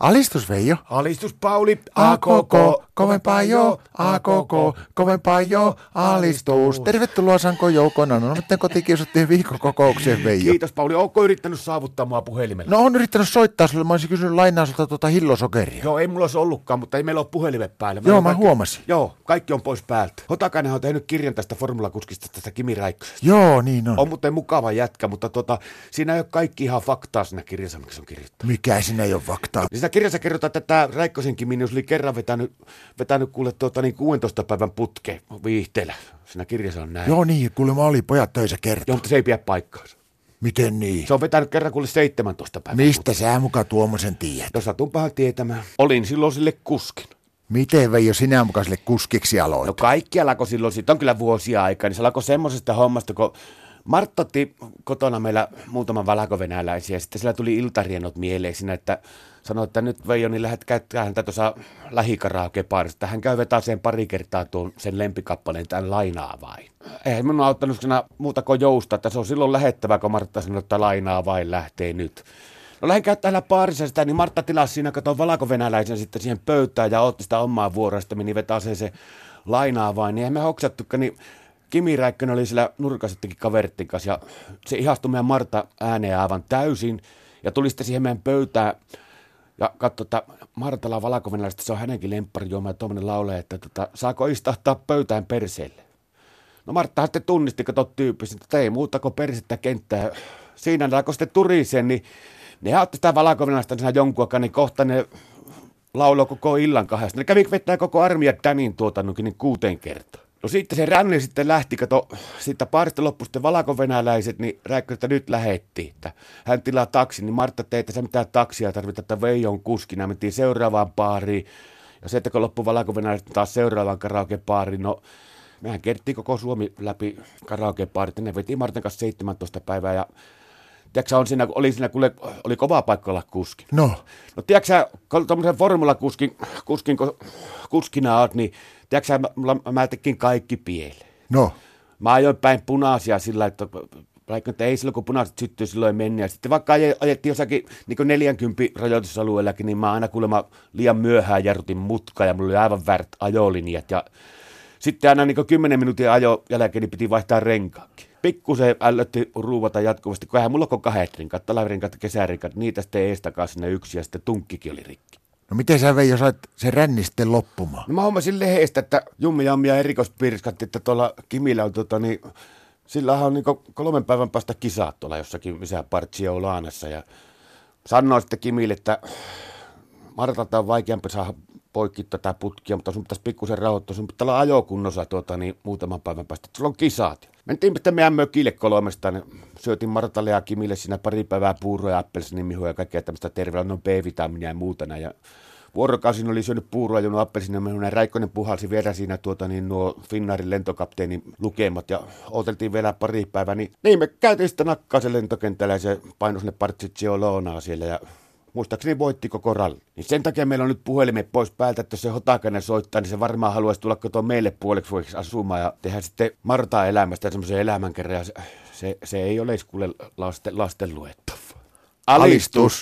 Alistus Veijo. Alistus Pauli, AKK, kovempaa jo, AKK, kovempaa jo, alistus. Tervetuloa Sanko Joukona. No nyt kotikiusattiin viikkokokoukseen Veijo. Kiitos Pauli, onko yrittänyt saavuttaa mua puhelimella? No on yrittänyt soittaa sulle, mä olisin kysynyt lainaa sulta tuota hillosokeria. Joo, ei mulla olisi ollutkaan, mutta ei meillä ole puhelimet päällä. Joo, Meillä on mä kaikki- huomasin. Joo, kaikki on pois päältä. Hotakainen on tehnyt kirjan tästä formulakuskista, tästä Kimi Räikkösestä. Joo, niin on. On muuten mukava jätkä, mutta tota, siinä ei ole kaikki ihan faktaa siinä kirjassa, mikä se on kirjoittanut. Mikä sinä ei ole faktaa? Niin Siinä kirjassa kerrotaan, että tämä Räikkösen Kimi oli kerran vetänyt, vetänyt kuule tuota, niin 16 päivän putke viihteellä. Siinä kirjassa on näin. Joo niin, kuulemma oli pojat töissä kertoa. Joo, mutta se ei pidä paikkaansa. Miten niin? Se on vetänyt kerran kuule 17 päivää. Mistä sä muka tuommoisen tiedät? No satunpahan tietämään. Olin silloin sille kuskin. Miten Veijo sinä mukaiselle kuskiksi aloit? No kaikki alkoi silloin, siitä on kyllä vuosia aikaa, niin se alkoi semmoisesta hommasta, kun Martta otti kotona meillä muutaman valkovenäläisiä, ja sitten sillä tuli iltarienot mieleen siinä, että sanoi, että nyt Veijo, niin lähdet käyttää häntä tuossa lähikaraakepaarista. Hän käy vetää sen pari kertaa tuon sen lempikappaleen, tämän lainaa vain. Eihän minun auttanut siinä muuta kuin jousta, että se on silloin lähettävä, kun Martta sanoi, että lainaa vain lähtee nyt. No lähdin käyttämään paarissa sitä, niin Martta tilasi siinä, kato valkovenäläisen sitten siihen pöytään ja otti sitä omaa vuoroa, sitten meni vetää sen se lainaa vain. Niin eihän me hoksattukaan, niin Kimi Räikkönen oli siellä nurkassettikin kaveritten kanssa ja se ihastui meidän Marta ääneen aivan täysin ja tuli sitten siihen meidän pöytään ja katsoi, että Martala valkovenäläistä, se on hänenkin lempparijuoma ja tuommoinen laulee, että tota, saako istahtaa pöytään perseelle. No Martta sitten tunnisti, kun tot tyyppi, että ei muuta kuin persettä kenttää. Siinä ne alkoi sitten turiseen, niin ne otti sitä siinä jonkun aikaa, niin kohta ne lauloi koko illan kahdesta. Ne kävi vetää koko armia Danin tuotannonkin niin kuuteen kertaan. No sitten se ränni sitten lähti, kato, sitten parista loppui sitten valkovenäläiset, niin Räikkö, että nyt lähetti, että hän tilaa taksi, niin Martta tei, että se mitään taksia tarvita, että Veijo on kuskina, mentiin seuraavaan baariin, ja se, että kun loppui valkovenäläiset taas seuraavaan karaokebaariin, no mehän kerttiin koko Suomi läpi karaokebaarit, ne veti Martan kanssa 17 päivää, ja tiedätkö, on siinä, oli siinä, kuule, oli kova paikka olla kuski. No, No tiedätkö kun tuommoisen formulakuskin kuskin, kun kuskina oot, niin tiedätkö mä, mä, mä tekin kaikki pieleen. no. Mä ajoin päin punaisia sillä, että vaikka että ei silloin, kun punaiset syttyy, silloin ei mennä. Ja sitten vaikka aje- ajettiin jossakin niin 40 rajoitusalueellakin, niin mä aina kuulemma liian myöhään jarrutin mutkaa ja mulla oli aivan väärät ajolinjat. Ja sitten aina niin 10 minuutin ajo jälkeen niin piti vaihtaa renkaakin. Pikkusen ällötti ruuvata jatkuvasti, kun eihän mulla ole kahdet renkaat, talvirenkaat ja kesärenkaat, niitä sitten eestakaan sinne yksi ja sitten tunkkikin oli rikki. No miten sä Veijo sait sen ränni sitten loppumaan? No mä hommasin lehdestä, että Jummi ja erikoispiirskatti, että tuolla Kimillä on tota, niin, sillä on niin kolmen päivän päästä kisat tuolla jossakin missä Partsio Laanassa ja sanoi sitten Kimille, että Martalta on vaikeampi saada poikki tätä putkia, mutta sun pitäisi pikkusen rauhoittua, sun pitää olla ajokunnossa tuota, niin muutaman päivän päästä, sulla on kisat. Mentiin sitten meidän mökille kolmestaan, niin syötiin Martalle ja Kimille siinä pari päivää puuroja, appelsinimihoja ja kaikkea tämmöistä terveellä, no B-vitamiinia ja muuta. näin. Ja vuorokausin oli syönyt puuroa, juonut appelsinimihoja, ja Räikkönen puhalsi vielä siinä tuota, niin nuo Finnaarin lentokapteenin lukemat ja oteltiin vielä pari päivää, niin, niin me käytiin sitten nakkaa se lentokentällä ja se painoi sinne Loonaa siellä ja muistaakseni voitti koko ralli. Niin sen takia meillä on nyt puhelimet pois päältä, että jos se Hotakainen soittaa, niin se varmaan haluaisi tulla kotoa meille puoleksi vuodeksi asumaan ja tehdä sitten Martaa elämästä semmoisen elämänkerran. Ja se, se, ei ole kuule lasten, lasten luettavaa. Alistus.